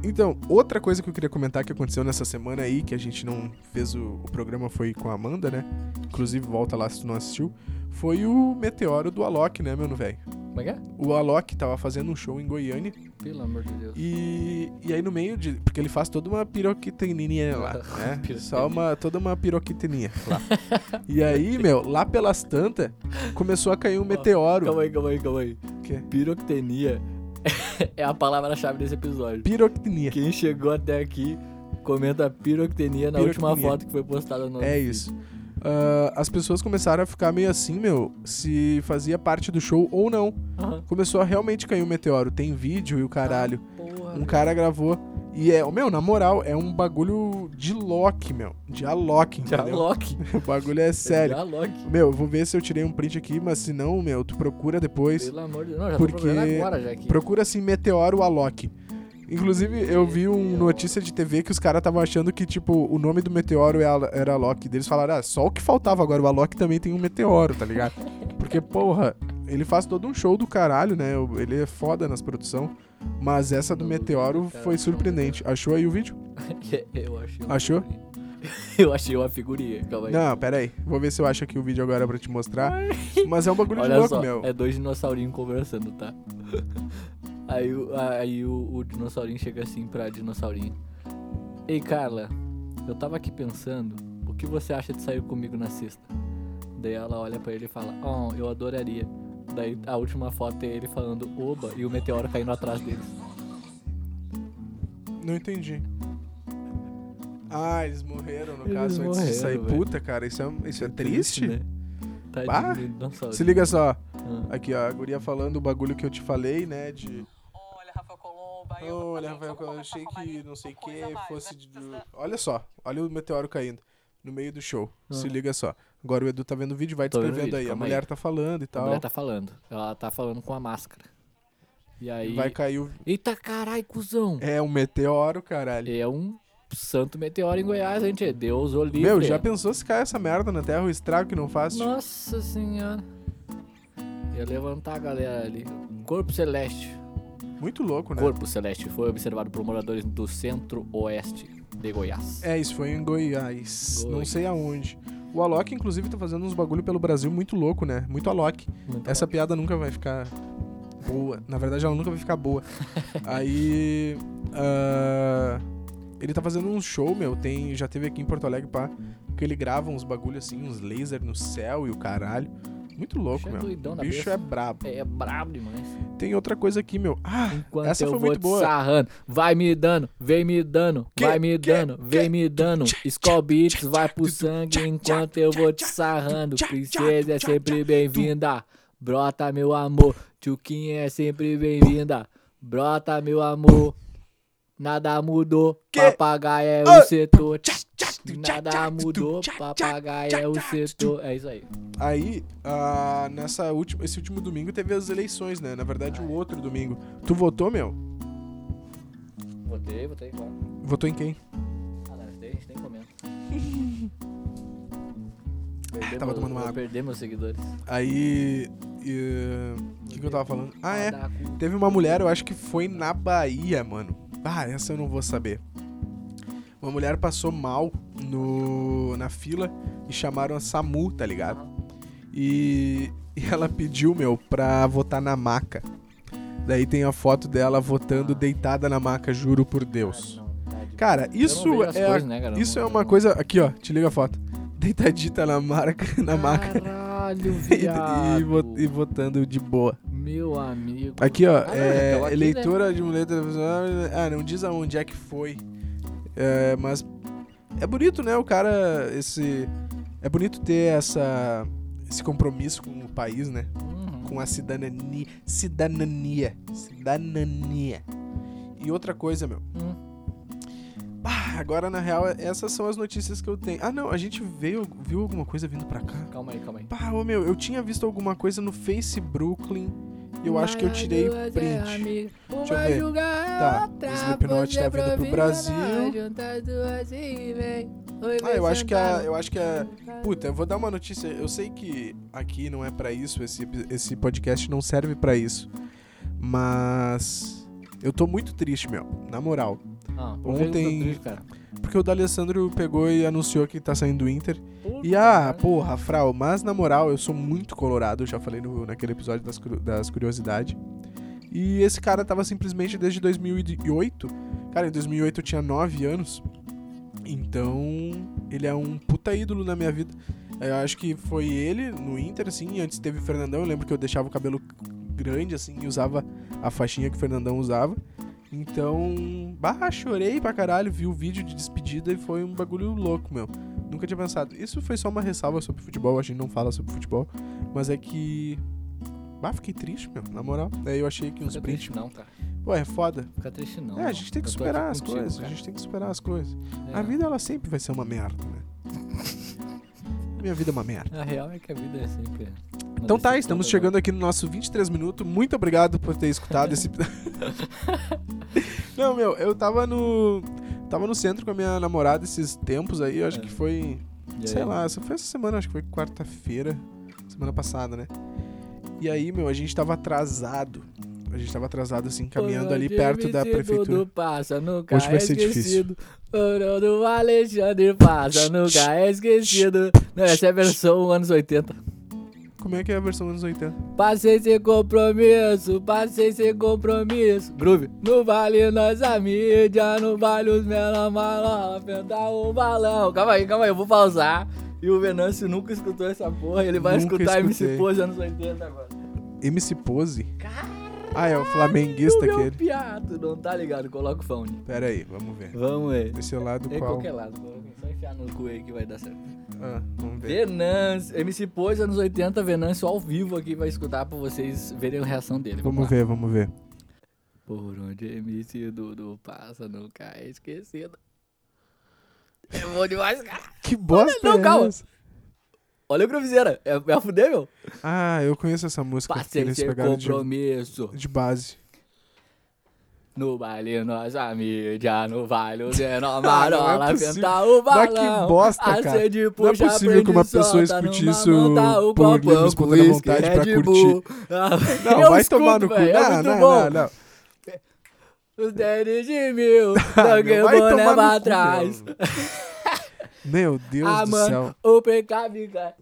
[SPEAKER 1] Então, outra coisa que eu queria comentar que aconteceu nessa semana aí, que a gente não fez o, o programa, foi com a Amanda, né? Inclusive, volta lá se tu não assistiu. Foi o meteoro do Alok, né, meu velho?
[SPEAKER 2] Como é que é?
[SPEAKER 1] O Alok tava fazendo um show em Goiânia
[SPEAKER 2] Pelo amor de Deus.
[SPEAKER 1] e, e aí no meio de... Porque ele faz toda uma piroquiteninha lá, né? Só uma... Toda uma piroquiteninha lá. e aí, meu, lá pelas tantas, começou a cair um meteoro.
[SPEAKER 2] Calma aí, calma aí, calma aí.
[SPEAKER 1] Que?
[SPEAKER 2] Piroctenia é a palavra-chave desse episódio.
[SPEAKER 1] Piroquitenia.
[SPEAKER 2] Quem chegou até aqui, comenta piroctenia na última
[SPEAKER 1] Piroctenia.
[SPEAKER 2] foto que foi postada no
[SPEAKER 1] É
[SPEAKER 2] feed.
[SPEAKER 1] isso. Ah, as pessoas começaram a ficar meio assim, meu, se fazia parte do show ou não.
[SPEAKER 2] Aham.
[SPEAKER 1] Começou a realmente cair um meteoro. Tem vídeo e o caralho.
[SPEAKER 2] Porra,
[SPEAKER 1] Um cara gravou. E é, meu, na moral, é um bagulho de Loki, meu. De Alok, entendeu?
[SPEAKER 2] Loki.
[SPEAKER 1] O bagulho é sério.
[SPEAKER 2] Já Loki.
[SPEAKER 1] Meu, eu vou ver se eu tirei um print aqui, mas se não, meu, tu procura depois.
[SPEAKER 2] Pelo amor de Deus. Não, já
[SPEAKER 1] Porque-
[SPEAKER 2] tô agora já aqui.
[SPEAKER 1] Procura assim, Meteoro Alok. Inclusive, eu vi um notícia de TV que os caras estavam achando que, tipo, o nome do meteoro era era Alok. Eles falaram, ah, só o que faltava agora, o Alok também tem um meteoro, tá ligado? Porque, porra, ele faz todo um show do caralho, né? Ele é foda nas produções. Mas essa do meteoro foi surpreendente. Achou aí o vídeo?
[SPEAKER 2] Eu achei uma
[SPEAKER 1] Achou?
[SPEAKER 2] Eu achei uma figurinha, calma aí.
[SPEAKER 1] Não, pera aí. Vou ver se eu acho aqui o vídeo agora pra te mostrar. Mas é um bagulho de
[SPEAKER 2] Olha
[SPEAKER 1] louco,
[SPEAKER 2] só,
[SPEAKER 1] meu.
[SPEAKER 2] é dois dinossaurinhos conversando, tá? Aí, o- aí o, o dinossaurinho chega assim pra dinossaurinho. Ei, Carla, eu tava aqui pensando, o que você acha de sair comigo na sexta? Daí ela olha pra ele e fala, oh, eu adoraria. Daí a última foto é ele falando oba e o meteoro caindo atrás deles.
[SPEAKER 1] Não entendi. Ah, eles morreram, no
[SPEAKER 2] Eles
[SPEAKER 1] caso, antes de
[SPEAKER 2] morreram,
[SPEAKER 1] sair. Puta, cara, isso é, isso é triste?
[SPEAKER 2] né? Tadinho
[SPEAKER 1] Bah. Se liga só.
[SPEAKER 2] Ah.
[SPEAKER 1] Aqui, ó, a guria falando o bagulho que eu te falei, né, de...
[SPEAKER 3] Olha, Rafael Colombo, aí eu vou
[SPEAKER 1] Olha, Rafael, eu achei
[SPEAKER 3] a
[SPEAKER 1] que não sei o que fosse...
[SPEAKER 3] né?
[SPEAKER 1] de- Olha só, olha o meteoro caindo no meio do show. Se
[SPEAKER 2] Ah.
[SPEAKER 1] liga só. Agora o Edu tá vendo o vídeo, vai
[SPEAKER 2] Tô
[SPEAKER 1] descrevendo
[SPEAKER 2] vídeo,
[SPEAKER 1] aí. A mulher
[SPEAKER 2] aí.
[SPEAKER 1] tá falando e
[SPEAKER 2] A
[SPEAKER 1] tal.
[SPEAKER 2] mulher tá falando. Ela tá falando com a máscara. E aí.
[SPEAKER 1] Vai cair o...
[SPEAKER 2] Eita carai, cuzão!
[SPEAKER 1] É um meteoro, caralho.
[SPEAKER 2] É um santo meteoro em Goiás, gente. Deus o livre.
[SPEAKER 1] Meu, já pensou se cai essa merda na Terra, o estrago que não faz?
[SPEAKER 2] Nossa senhora. Ia levantar a galera ali. Corpo Celeste.
[SPEAKER 1] Muito louco, né?
[SPEAKER 2] Corpo Celeste foi observado por moradores do centro-oeste de Goiás.
[SPEAKER 1] É, isso foi em Goiás. Não
[SPEAKER 2] Goiás.
[SPEAKER 1] sei aonde. O Alok, inclusive, tá fazendo uns bagulho pelo Brasil muito louco, né? Muito Alok.
[SPEAKER 2] Muito
[SPEAKER 1] Essa piada nunca vai ficar boa. Na verdade, ela nunca vai ficar boa. Aí. ah, ele tá fazendo um show, meu. Tem, já teve aqui em Porto Alegre, pá. Que ele grava uns bagulho assim, uns laser no céu e o caralho. Muito louco,
[SPEAKER 2] é
[SPEAKER 1] meu. O bicho
[SPEAKER 2] besta.
[SPEAKER 1] é brabo.
[SPEAKER 2] É brabo demais.
[SPEAKER 1] Tem outra coisa aqui, meu. Ah,
[SPEAKER 2] Enquanto
[SPEAKER 1] essa
[SPEAKER 2] eu
[SPEAKER 1] foi
[SPEAKER 2] vou
[SPEAKER 1] muito
[SPEAKER 2] te
[SPEAKER 1] boa.
[SPEAKER 2] sarrando, vai me dando, vem me dando,
[SPEAKER 1] Que-
[SPEAKER 2] vai me
[SPEAKER 1] que-
[SPEAKER 2] dando, vem me dando. Skull Beats vai pro sangue enquanto eu vou te sarrando. Princesa é sempre bem-vinda, brota meu amor. Tchuquinha é sempre bem-vinda, brota meu amor. Nada mudou,
[SPEAKER 1] Que-
[SPEAKER 2] papagaio é
[SPEAKER 1] Ah!
[SPEAKER 2] o setor. Nada mudou, papagaio é o setor. É isso aí.
[SPEAKER 1] Aí, ah, nessa última, esse último domingo teve as eleições, né? Na verdade, o outro domingo. Tu votou, meu?
[SPEAKER 2] Votei, votei, claro.
[SPEAKER 1] Votou em quem?
[SPEAKER 2] Ah, não, isso daí a gente nem comenta. Perder
[SPEAKER 1] tava
[SPEAKER 2] meu-
[SPEAKER 1] tomando uma água.
[SPEAKER 2] perder meus seguidores.
[SPEAKER 1] Aí. O que, que eu tava falando? Ah, é. Teve uma mulher, eu acho que foi na Bahia, mano. Ah, essa eu não vou saber. Uma mulher passou mal no, na fila e chamaram a SAMU, tá ligado? E, e ela pediu, meu, pra votar na maca. Daí tem a foto dela votando deitada na maca, juro por Deus.
[SPEAKER 2] Tadinho.
[SPEAKER 1] Cara, isso é,
[SPEAKER 2] coisas, né, cara?
[SPEAKER 1] isso é uma coisa. Aqui, ó, te liga a foto. Deitadita na, marca, na maca
[SPEAKER 2] Caralho,
[SPEAKER 1] e,
[SPEAKER 2] viado.
[SPEAKER 1] e vo- e votando de boa.
[SPEAKER 2] Meu amigo.
[SPEAKER 1] Aqui, ó,
[SPEAKER 2] Ah,
[SPEAKER 1] é,
[SPEAKER 2] então aqui,
[SPEAKER 1] eleitora de mulher televisão. Ah, não diz aonde é que foi. É, mas é bonito, né? O cara, esse. É bonito ter essa, esse compromisso com o país, né?
[SPEAKER 2] Uhum.
[SPEAKER 1] Com a cidadania. Cidadania. Cidadania. E outra coisa, meu.
[SPEAKER 2] Hum.
[SPEAKER 1] Ah, agora, na real, essas são as notícias que eu tenho. Ah, não, a gente veio, viu alguma coisa vindo pra cá?
[SPEAKER 2] Calma aí, calma aí.
[SPEAKER 1] Pá, ô meu, eu tinha visto alguma coisa no Face Brooklyn eu acho que eu tirei print. Deixa eu ver. Tá, Slipknot tá vindo pro Brasil. Ah, eu acho que a. Eu acho que a. Puta, eu vou dar uma notícia. Eu sei que aqui não é pra isso, esse, esse podcast não serve pra isso. Mas. Eu tô muito triste, meu. Na moral.
[SPEAKER 2] Ah, que
[SPEAKER 1] Ontem-
[SPEAKER 2] triste, cara?
[SPEAKER 1] Porque o D'Alessandro pegou e anunciou que tá saindo do Inter.
[SPEAKER 2] Puta
[SPEAKER 1] E ah, porra, Frau, mas na moral, eu sou muito colorado, eu já falei no, naquele episódio das, das curiosidades. E esse cara tava simplesmente desde 2008. Cara, em 2008 eu tinha 9 anos. Então, ele é um puta ídolo na minha vida. Eu acho que foi ele no Inter, assim. Antes teve o Fernandão. Eu lembro que eu deixava o cabelo grande, assim, e usava a faixinha que o Fernandão usava. Então, bah, chorei pra caralho. Vi o vídeo de despedida e foi um bagulho louco, meu. Nunca tinha pensado. Isso foi só uma ressalva sobre futebol. A gente não fala sobre futebol. Mas é que. Bah, fiquei triste, meu, na moral. Daí eu achei que uns
[SPEAKER 2] Fica
[SPEAKER 1] prints.
[SPEAKER 2] triste não, cara.
[SPEAKER 1] Pô, é foda.
[SPEAKER 2] Fica triste não.
[SPEAKER 1] é, a gente tem que superar as
[SPEAKER 2] contigo,
[SPEAKER 1] coisas. A
[SPEAKER 2] cara.
[SPEAKER 1] gente tem que superar as coisas.
[SPEAKER 2] É.
[SPEAKER 1] A vida, ela sempre vai ser uma merda, né? Minha vida é uma merda.
[SPEAKER 2] A real é que a vida é sempre.
[SPEAKER 1] Então tá, estamos
[SPEAKER 2] da
[SPEAKER 1] chegando aqui no nosso 23 minutos. Muito obrigado por ter escutado esse. Não, meu, eu tava no. Tava no centro com a minha namorada esses tempos aí, eu acho
[SPEAKER 2] É.
[SPEAKER 1] que foi.
[SPEAKER 2] E
[SPEAKER 1] Sei
[SPEAKER 2] aí?
[SPEAKER 1] lá, essa foi essa semana, acho que foi quarta-feira, semana passada, né? E aí, meu, a gente tava atrasado. A gente tava atrasado, assim, caminhando ali perto da prefeitura.
[SPEAKER 2] Tudo passa, nunca
[SPEAKER 1] Hoje vai
[SPEAKER 2] é
[SPEAKER 1] ser difícil.
[SPEAKER 2] esquecido. O do Alexandre passa, nunca é esquecido. Não, essa é a versão anos 80.
[SPEAKER 1] Como é que é a versão dos anos 80?
[SPEAKER 2] Passei sem compromisso, passei sem compromisso. Groove. No vale nós a mídia, no vale os menor malola, pentar o balão. Calma aí, calma aí, eu vou pausar. E o Venâncio nunca escutou essa porra, ele vai
[SPEAKER 1] Nunca
[SPEAKER 2] escutar MC
[SPEAKER 1] escutei.
[SPEAKER 2] Pose anos 80 agora.
[SPEAKER 1] MC Pose?
[SPEAKER 2] Caralho,
[SPEAKER 1] Ah, é o flamenguista
[SPEAKER 2] meu
[SPEAKER 1] aquele.
[SPEAKER 2] piado, não tá ligado, coloca o fone.
[SPEAKER 1] Pera aí, vamos ver.
[SPEAKER 2] Vamos ver.
[SPEAKER 1] Esse é o lado
[SPEAKER 2] Em
[SPEAKER 1] qual?
[SPEAKER 2] qualquer lado, só enfiar no cu aí que vai dar certo.
[SPEAKER 1] Ah, vamos ver.
[SPEAKER 2] Venâncio, MC Pose anos 80, Venâncio ao vivo aqui vai escutar pra vocês verem a reação dele.
[SPEAKER 1] Vamos
[SPEAKER 2] lá.
[SPEAKER 1] ver, vamos ver.
[SPEAKER 2] Por onde MC Dudu passa, nunca é esquecido. É bom demais, cara.
[SPEAKER 1] Que bosta
[SPEAKER 2] não,
[SPEAKER 1] é
[SPEAKER 2] calma.
[SPEAKER 1] essa?
[SPEAKER 2] Olha o Groovezeira, é, é a fuder, meu.
[SPEAKER 1] Ah, eu conheço essa música eles
[SPEAKER 2] sem
[SPEAKER 1] pegaram de,
[SPEAKER 2] compromisso.
[SPEAKER 1] de base.
[SPEAKER 2] No baile nós a mídia, no baile o Zeno
[SPEAKER 1] é
[SPEAKER 2] Marola, pentar o
[SPEAKER 1] Mas
[SPEAKER 2] balão.
[SPEAKER 1] que bosta, cara.
[SPEAKER 2] acende,
[SPEAKER 1] Não é
[SPEAKER 2] puxa,
[SPEAKER 1] possível que uma pessoa escute isso
[SPEAKER 2] o
[SPEAKER 1] por livre, espontânea vontade pra
[SPEAKER 2] Red
[SPEAKER 1] curtir.
[SPEAKER 2] Ah,
[SPEAKER 1] Não, vai
[SPEAKER 2] escuto,
[SPEAKER 1] tomar no cu.
[SPEAKER 2] é
[SPEAKER 1] Não, não, não, não.
[SPEAKER 2] Os 10 de mil,
[SPEAKER 1] Ah,
[SPEAKER 2] joguei o
[SPEAKER 1] vai
[SPEAKER 2] boné
[SPEAKER 1] tomar no
[SPEAKER 2] pra trás.
[SPEAKER 1] Meu. Deus
[SPEAKER 2] Ah,
[SPEAKER 1] do
[SPEAKER 2] mano,
[SPEAKER 1] céu.
[SPEAKER 2] o PK fica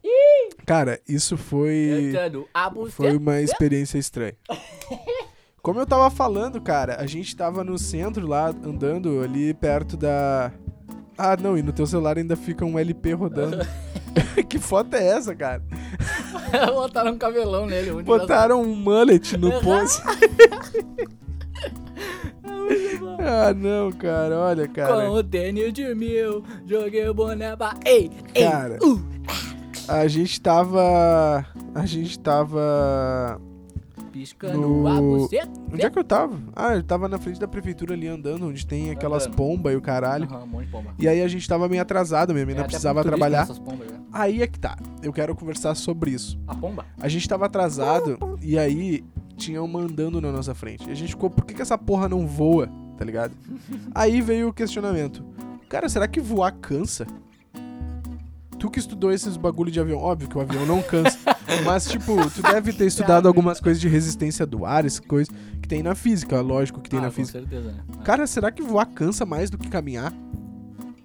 [SPEAKER 1] Cara, isso foi. Foi uma experiência estranha. Como eu tava falando, cara, a gente tava no centro lá, andando ali perto da. Ah, não, e no teu celular ainda fica um LP rodando. que foto é essa, cara?
[SPEAKER 2] Botaram um cabelão nele.
[SPEAKER 1] Botaram um mullet no post. Ah, não, cara, olha,
[SPEAKER 2] Com
[SPEAKER 1] cara.
[SPEAKER 2] o tênis de mil, joguei o boné pra... Ei, ei,
[SPEAKER 1] Cara.
[SPEAKER 2] uh.
[SPEAKER 1] A gente tava. A gente tava.
[SPEAKER 2] Piscando
[SPEAKER 1] No-
[SPEAKER 2] a buceta.
[SPEAKER 1] Onde é que eu tava? Ah, eu tava na frente da prefeitura ali andando, onde tem aquelas
[SPEAKER 2] Andando.
[SPEAKER 1] pombas e o caralho.
[SPEAKER 2] Aham, um monte de pomba.
[SPEAKER 1] E aí a gente tava meio atrasado, minha menina
[SPEAKER 2] É,
[SPEAKER 1] precisava trabalhar.
[SPEAKER 2] pombas, né?
[SPEAKER 1] Aí é que tá. Eu quero conversar sobre isso.
[SPEAKER 2] A pomba?
[SPEAKER 1] A gente tava atrasado e aí tinham mandando na nossa frente. E a gente ficou, por que, que essa porra não voa? Tá ligado? aí veio o questionamento. Cara, será que voar cansa? Tu que estudou esses bagulho de avião, óbvio que o avião não cansa. mas, tipo, tu deve ter estudado algumas coisas de resistência do ar, essas coisas que tem na física, lógico que tem
[SPEAKER 2] ah,
[SPEAKER 1] na
[SPEAKER 2] com
[SPEAKER 1] física.
[SPEAKER 2] certeza, né?
[SPEAKER 1] Cara, será que voar cansa mais do que caminhar?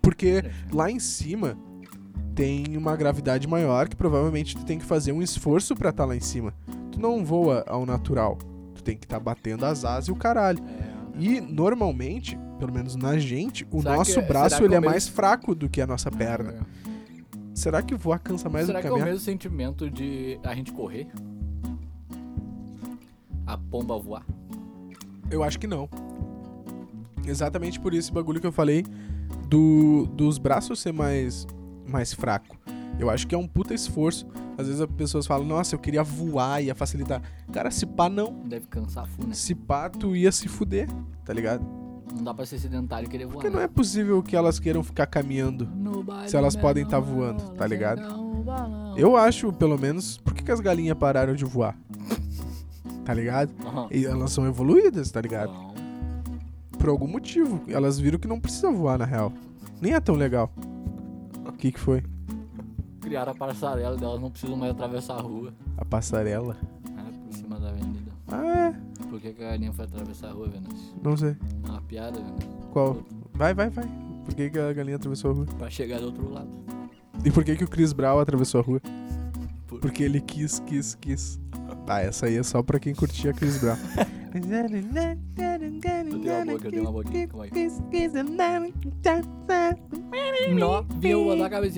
[SPEAKER 1] Porque
[SPEAKER 2] É.
[SPEAKER 1] lá em cima tem uma gravidade maior que provavelmente tu tem que fazer um esforço pra estar lá em cima. Tu não voa ao natural. Tu tem que estar batendo as asas e o caralho.
[SPEAKER 2] É.
[SPEAKER 1] E normalmente, pelo menos na gente, o
[SPEAKER 2] Será
[SPEAKER 1] nosso
[SPEAKER 2] que-
[SPEAKER 1] braço
[SPEAKER 2] será que
[SPEAKER 1] ele
[SPEAKER 2] é
[SPEAKER 1] é
[SPEAKER 2] mesmo-
[SPEAKER 1] mais fraco do que a nossa perna.
[SPEAKER 2] É.
[SPEAKER 1] Será que voar cansa mais
[SPEAKER 2] Será
[SPEAKER 1] do
[SPEAKER 2] que
[SPEAKER 1] que
[SPEAKER 2] é o
[SPEAKER 1] caminhar?
[SPEAKER 2] mesmo sentimento de a gente correr? A pomba voar?
[SPEAKER 1] Eu acho que não. Exatamente por esse bagulho que eu falei do, dos braços ser mais, mais fraco. Eu acho que é um puta esforço. Às vezes as pessoas falam, nossa, eu queria voar, ia facilitar. Cara, se pá não.
[SPEAKER 2] Deve cansar full, né?
[SPEAKER 1] Se pá, tu ia se fuder, tá ligado?
[SPEAKER 2] Não dá pra ser sedentário e querer voar.
[SPEAKER 1] Porque não
[SPEAKER 2] né?
[SPEAKER 1] é possível que elas queiram ficar caminhando. Se elas podem
[SPEAKER 2] menor,
[SPEAKER 1] tá voando, tá ligado? Eu acho, pelo menos, por que, que as galinhas pararam de voar? Tá ligado?
[SPEAKER 2] Aham.
[SPEAKER 1] E elas são evoluídas, tá ligado?
[SPEAKER 2] Não.
[SPEAKER 1] Por algum motivo. Elas viram que não precisa voar, na real. Nem é tão legal. O que que foi?
[SPEAKER 2] Criaram a passarela delas, não precisam mais atravessar a rua.
[SPEAKER 1] A passarela?
[SPEAKER 2] É, por cima da avenida.
[SPEAKER 1] Ah, é.
[SPEAKER 2] Por que, que a galinha foi atravessar a rua, Venâncio?
[SPEAKER 1] Não sei.
[SPEAKER 2] É uma piada, Venâncio.
[SPEAKER 1] Qual? Vai, vai, vai. Por que, que a galinha atravessou a rua?
[SPEAKER 2] Pra chegar do outro lado.
[SPEAKER 1] E por que, que o Chris Brown atravessou a rua?
[SPEAKER 2] Por-
[SPEAKER 1] Porque ele quis, quis, quis. Ah, essa aí é só pra quem curtia Chris Brown.
[SPEAKER 2] Nó, viu,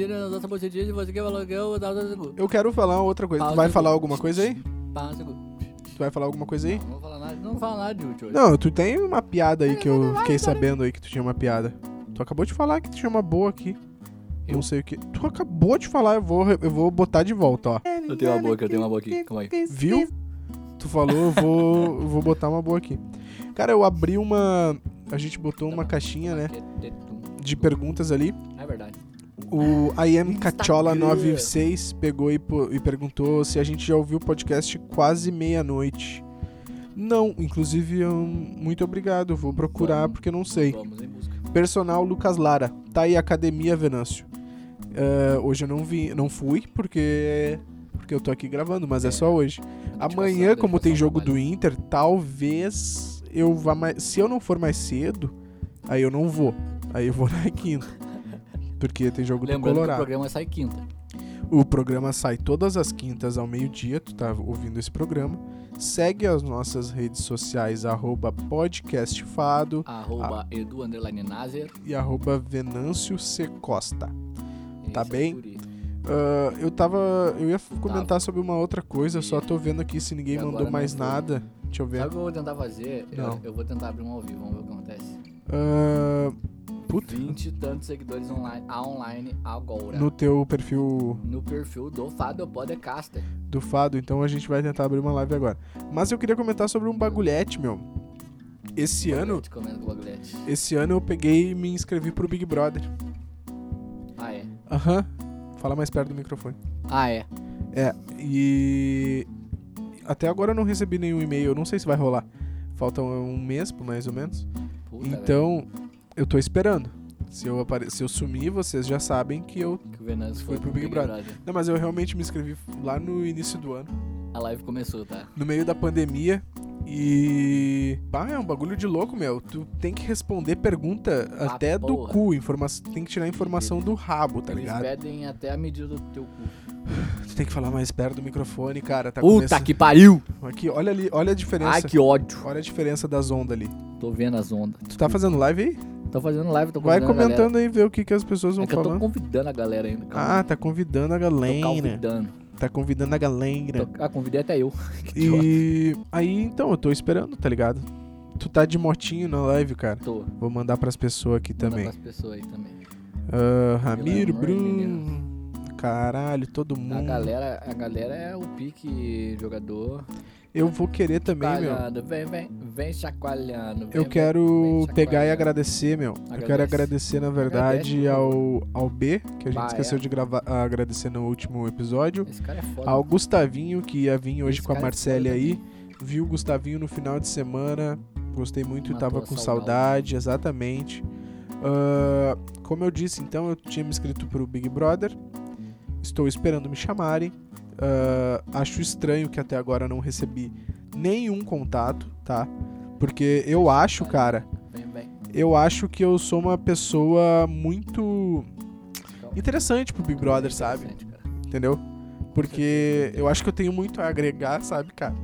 [SPEAKER 2] na nossa você que eu
[SPEAKER 1] quero falar outra coisa. Tu vai
[SPEAKER 2] aqui.
[SPEAKER 1] falar alguma coisa aí?
[SPEAKER 2] Segundo.
[SPEAKER 1] Tu vai falar alguma coisa aí?
[SPEAKER 2] Não, não vou falar nada, não vou falar nada de útil hoje.
[SPEAKER 1] Não, tu tem uma piada aí que eu fiquei sabendo aí que tu tinha uma piada. Tu acabou de falar que tu tinha uma boa aqui.
[SPEAKER 2] Eu?
[SPEAKER 1] Não sei o que. Tu acabou de falar, eu vou, eu vou botar de volta, ó.
[SPEAKER 2] Eu tenho uma boca, eu tenho uma boquinha, calma aí.
[SPEAKER 1] Viu? Tu falou, eu vou, eu vou botar uma boa aqui. Cara, eu abri uma. A gente botou uma caixinha, né? De perguntas ali.
[SPEAKER 2] É verdade.
[SPEAKER 1] O I Am
[SPEAKER 2] Instagram.
[SPEAKER 1] Cachola 96 pegou e, e perguntou se a gente já ouviu o podcast quase meia-noite. Não, inclusive, eu, muito obrigado. eu Vou procurar
[SPEAKER 2] Vamos.
[SPEAKER 1] porque eu não sei.
[SPEAKER 2] Vamos em busca.
[SPEAKER 1] Personal Lucas Lara. Tá aí Academia Venâncio. É, hoje eu não vi, não fui porque porque eu tô aqui gravando, mas é,
[SPEAKER 2] É.
[SPEAKER 1] só hoje. Amanhã, como tem jogo do
[SPEAKER 2] trabalho.
[SPEAKER 1] Inter, talvez eu vá mais, se eu não for mais cedo, aí eu não vou. Aí eu vou na quinta. Porque tem jogo do
[SPEAKER 2] Lembrando que o
[SPEAKER 1] Colorado.
[SPEAKER 2] programa sai quinta.
[SPEAKER 1] O programa sai todas as quintas ao meio-dia, tu tá ouvindo esse programa. Segue as nossas redes sociais, arroba podcastfado
[SPEAKER 2] Arroba Edu Underline Nazer.
[SPEAKER 1] e arroba Venâncio C. Costa. Tá
[SPEAKER 2] Esse é
[SPEAKER 1] bem?
[SPEAKER 2] o
[SPEAKER 1] Ah, eu tava. Eu ia comentar sobre uma outra coisa, só tô vendo aqui se ninguém mandou mais
[SPEAKER 2] foi.
[SPEAKER 1] nada. Deixa eu ver.
[SPEAKER 2] Sabe o que eu vou tentar fazer? Eu,
[SPEAKER 1] Não.
[SPEAKER 2] eu vou tentar abrir um ao vivo, vamos ver o que acontece.
[SPEAKER 1] Ah, puta.
[SPEAKER 2] 20 e tantos seguidores online, online agora.
[SPEAKER 1] No teu perfil
[SPEAKER 2] No perfil do Fado Podcaster.
[SPEAKER 1] do Fado, então a gente vai tentar abrir uma live agora. Mas eu queria comentar sobre um bagulhete, meu. Esse ano,
[SPEAKER 2] o bagulhete.
[SPEAKER 1] esse ano eu peguei e me inscrevi pro Big Brother.
[SPEAKER 2] Ah, é.
[SPEAKER 1] Aham. Fala mais perto do microfone.
[SPEAKER 2] Ah, é.
[SPEAKER 1] É, e até agora eu não recebi nenhum e-mail, eu não sei se vai rolar. Falta um mês, mais ou menos.
[SPEAKER 2] Puta, velho.
[SPEAKER 1] então, eu tô esperando. Se eu, apare... se eu sumir, vocês já sabem que eu.
[SPEAKER 2] Que o Venâncio
[SPEAKER 1] Foi
[SPEAKER 2] foi,
[SPEAKER 1] pro Big Brother. Não, mas eu realmente me inscrevi lá no início do ano,
[SPEAKER 2] A live começou, tá?
[SPEAKER 1] no meio da pandemia. E. Pá, é um bagulho de louco, meu. Tu tem que responder pergunta
[SPEAKER 2] Ah,
[SPEAKER 1] até do cu. Informa... Tem que tirar informação do rabo, tá
[SPEAKER 2] Eles
[SPEAKER 1] ligado?
[SPEAKER 2] pedem até a medida do teu cu.
[SPEAKER 1] Tu tem que falar mais perto do microfone, cara. Tá
[SPEAKER 2] Puta
[SPEAKER 1] começando-
[SPEAKER 2] que pariu!
[SPEAKER 1] Aqui, olha ali, olha a diferença.
[SPEAKER 2] Ai, que ódio.
[SPEAKER 1] Olha a diferença das ondas ali.
[SPEAKER 2] Tô vendo as ondas.
[SPEAKER 1] Tu tá fazendo live aí?
[SPEAKER 2] Tô fazendo live, tô
[SPEAKER 1] Vai comentando aí, ver o que, que as pessoas vão
[SPEAKER 2] É que eu tô convidando a galera ainda. calma.
[SPEAKER 1] Ah, tá convidando a
[SPEAKER 2] tô
[SPEAKER 1] galera.
[SPEAKER 2] convidando.
[SPEAKER 1] Tá convidando a galera.
[SPEAKER 2] Ah, convidei até eu.
[SPEAKER 1] E aí, então, eu tô esperando, tá ligado? Tu tá de motinho na live, cara.
[SPEAKER 2] Tô.
[SPEAKER 1] Vou mandar pras pessoas aqui
[SPEAKER 2] Manda
[SPEAKER 1] também.
[SPEAKER 2] pras pessoas aí também.
[SPEAKER 1] Ah, Ramiro, Bruno. Caralho, todo
[SPEAKER 2] A
[SPEAKER 1] mundo.
[SPEAKER 2] galera, a galera é o pique jogador.
[SPEAKER 1] Eu vou querer também, meu.
[SPEAKER 2] Vem, vem, vem chacoalhando. vem,
[SPEAKER 1] Eu quero
[SPEAKER 2] vem
[SPEAKER 1] pegar e agradecer, meu. Eu quero
[SPEAKER 2] Agradece.
[SPEAKER 1] agradecer, na verdade, ao, ao B, que a gente
[SPEAKER 2] Bah,
[SPEAKER 1] esqueceu
[SPEAKER 2] é.
[SPEAKER 1] de gravar, agradecer no último episódio.
[SPEAKER 2] Esse cara é foda.
[SPEAKER 1] Ao Gustavinho, que ia vir hoje
[SPEAKER 2] Esse
[SPEAKER 1] com a
[SPEAKER 2] é
[SPEAKER 1] Marcele
[SPEAKER 2] foda
[SPEAKER 1] aí. Viu o Gustavinho no final de semana. Gostei muito,
[SPEAKER 2] Matou
[SPEAKER 1] tava com
[SPEAKER 2] saudade.
[SPEAKER 1] saudade, exatamente. Ah, como eu disse, então, eu tinha me inscrito pro Big Brother. Estou esperando me chamarem. Ah, acho estranho que até agora não recebi nenhum contato, tá? Porque eu acho, cara, eu acho que eu sou uma pessoa muito interessante pro Big Brother, sabe? Entendeu? Porque eu acho que eu tenho muito a agregar, sabe, cara?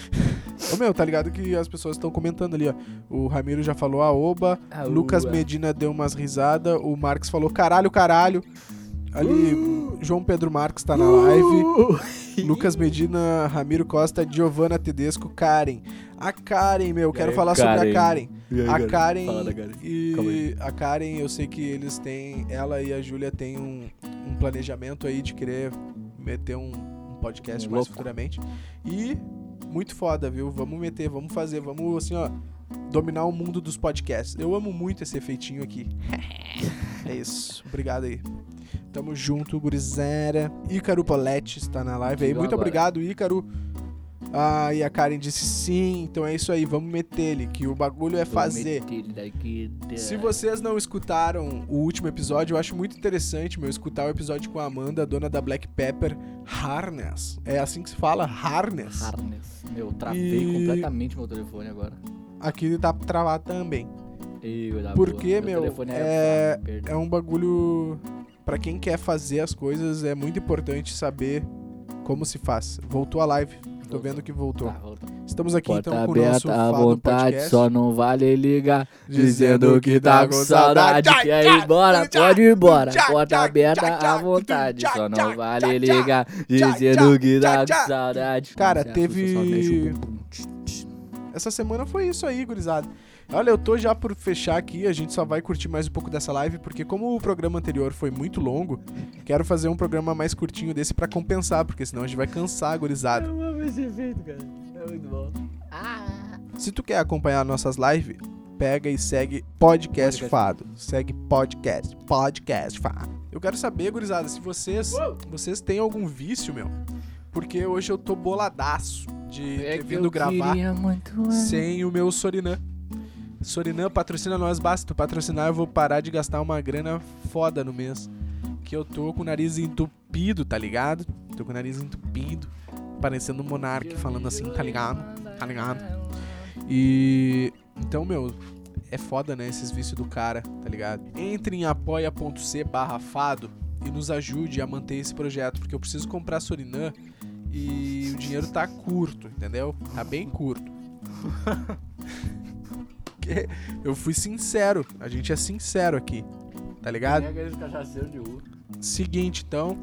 [SPEAKER 1] Ô meu, tá ligado que as pessoas estão comentando ali, ó. O Ramiro já falou a oba, Lucas. Medina deu umas risadas, o Marcos falou caralho, caralho. Ali, João Pedro Marques tá na live. Lucas Medina, Ramiro Costa, Giovanna Tedesco, Karen. A Karen, meu, quero
[SPEAKER 2] Karen,
[SPEAKER 1] falar sobre a Karen.
[SPEAKER 2] Aí,
[SPEAKER 1] A? Karen
[SPEAKER 2] Karen. Calma
[SPEAKER 1] e a Karen, eu sei que eles têm, ela e a Júlia têm um, um planejamento aí de querer meter um, um podcast
[SPEAKER 2] Um
[SPEAKER 1] mais
[SPEAKER 2] louco.
[SPEAKER 1] futuramente. E muito foda, viu? Vamos meter, vamos fazer, vamos assim, ó, dominar o mundo dos podcasts. Eu amo muito esse efeitinho aqui. é isso. Obrigado aí. Tamo junto, gurizera. Ícaro Poletti está na live aí. Muito obrigado, Ícaro. Ah, e a Karen disse sim, então é isso aí, vamos meter ele, que o bagulho é fazer. Se vocês não escutaram o último episódio, eu acho muito interessante, meu, escutar o episódio com a Amanda, dona da Black Pepper, Harness. É assim que se fala? Harness.
[SPEAKER 2] Harness. Meu, travei
[SPEAKER 1] E-
[SPEAKER 2] completamente meu telefone agora.
[SPEAKER 1] Aqui tá travado também. Porque, meu,
[SPEAKER 2] telefone
[SPEAKER 1] é-
[SPEAKER 2] perdeu.
[SPEAKER 1] É um bagulho. Pra quem quer fazer as coisas, é muito importante saber como se faz. Voltou a live. Tô vendo que voltou.
[SPEAKER 2] Tá, voltou.
[SPEAKER 1] Estamos aqui
[SPEAKER 2] Porta
[SPEAKER 1] então com o nosso
[SPEAKER 2] aberta à vontade,
[SPEAKER 1] Podcast.
[SPEAKER 2] só não vale ligar. Dizendo que tá com saudade, quer ir embora, pode ir embora. Porta aberta à vontade, só não vale ligar. Dizendo que tá com saudade.
[SPEAKER 1] Cara,
[SPEAKER 2] Você
[SPEAKER 1] teve-. Essa semana foi isso aí, gurizada. Olha, eu tô já por fechar aqui, a gente só vai curtir mais um pouco dessa live, porque como o programa anterior foi muito longo, quero fazer um programa mais curtinho desse pra compensar, porque senão a gente vai cansar, gurizada.
[SPEAKER 2] Eu amo esse efeito, cara. É muito bom.
[SPEAKER 1] Se tu quer acompanhar nossas lives, pega e segue Podcast
[SPEAKER 2] Podcast.
[SPEAKER 1] Fado. Segue Podcast, Podcast Fado. Eu quero saber, gurizada, se vocês, vocês têm algum vício, meu, porque hoje eu tô boladaço de
[SPEAKER 2] É
[SPEAKER 1] ter vindo gravar sem o meu Sorinã. Sorinã patrocina nós, basta tu patrocinar, eu vou parar de gastar uma grana foda no mês. Que eu tô com o nariz entupido, tá ligado? Tô com o nariz entupido, parecendo um monarca falando assim, tá ligado? Tá ligado? E então, meu, é foda, né, esses vícios do cara, tá ligado? Entre em apoia.c barra fado e nos ajude a manter esse projeto, porque eu preciso comprar Sorinã e o dinheiro tá curto, entendeu? Tá bem curto. Que- eu fui sincero, a gente é sincero aqui, tá ligado?
[SPEAKER 2] Rua.
[SPEAKER 1] Seguinte, então,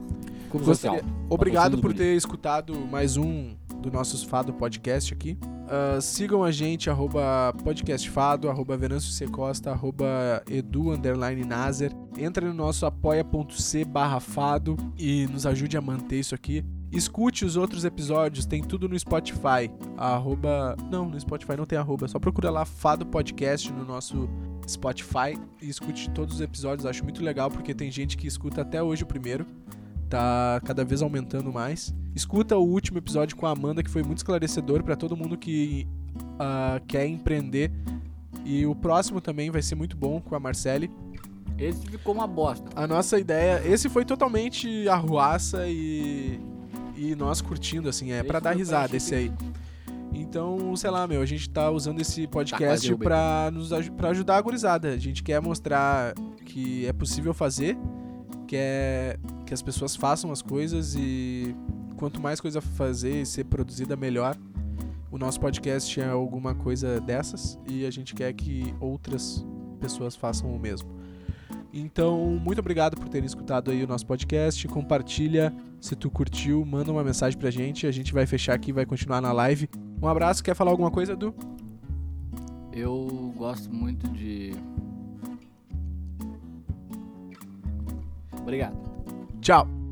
[SPEAKER 1] Gostaria-. Obrigado por ter escutado mais um do nossos Fado Podcast aqui. Ah, sigam a gente, arroba podcastfado, arroba Venâncio C. Costa, arroba edu, underline Nazer. Entra no nosso apoia.c barra fado e nos ajude a manter isso aqui. Escute os outros episódios, tem tudo no Spotify. Arroba... Não, no Spotify não tem arroba, só procura lá Fado Podcast no nosso Spotify e escute todos os episódios. Acho muito legal porque tem gente que escuta até hoje o primeiro tá cada vez aumentando mais. Escuta o último episódio com a Amanda, que foi muito esclarecedor para todo mundo que ah, quer empreender. E o próximo também vai ser muito bom com a Marcele.
[SPEAKER 2] Esse ficou uma bosta.
[SPEAKER 1] A nossa ideia, esse foi totalmente arruaça e e nós curtindo assim, é pra dar risada esse aí. Então, sei lá, meu, a gente tá usando esse
[SPEAKER 2] quase
[SPEAKER 1] podcast
[SPEAKER 2] derrubei.
[SPEAKER 1] pra nos pra ajudar a gurizada. A gente quer mostrar que é possível fazer, quer que as pessoas façam as coisas e quanto mais coisa fazer e ser produzida, melhor. O nosso podcast é alguma coisa dessas e a gente quer que outras pessoas façam o mesmo. Então, muito obrigado por terem escutado aí o nosso podcast. Compartilha se tu curtiu, manda uma mensagem pra gente. A gente vai fechar aqui e vai continuar na live. Um abraço, quer falar alguma coisa, Edu?
[SPEAKER 2] Eu gosto muito de. Obrigado.
[SPEAKER 1] Tchau!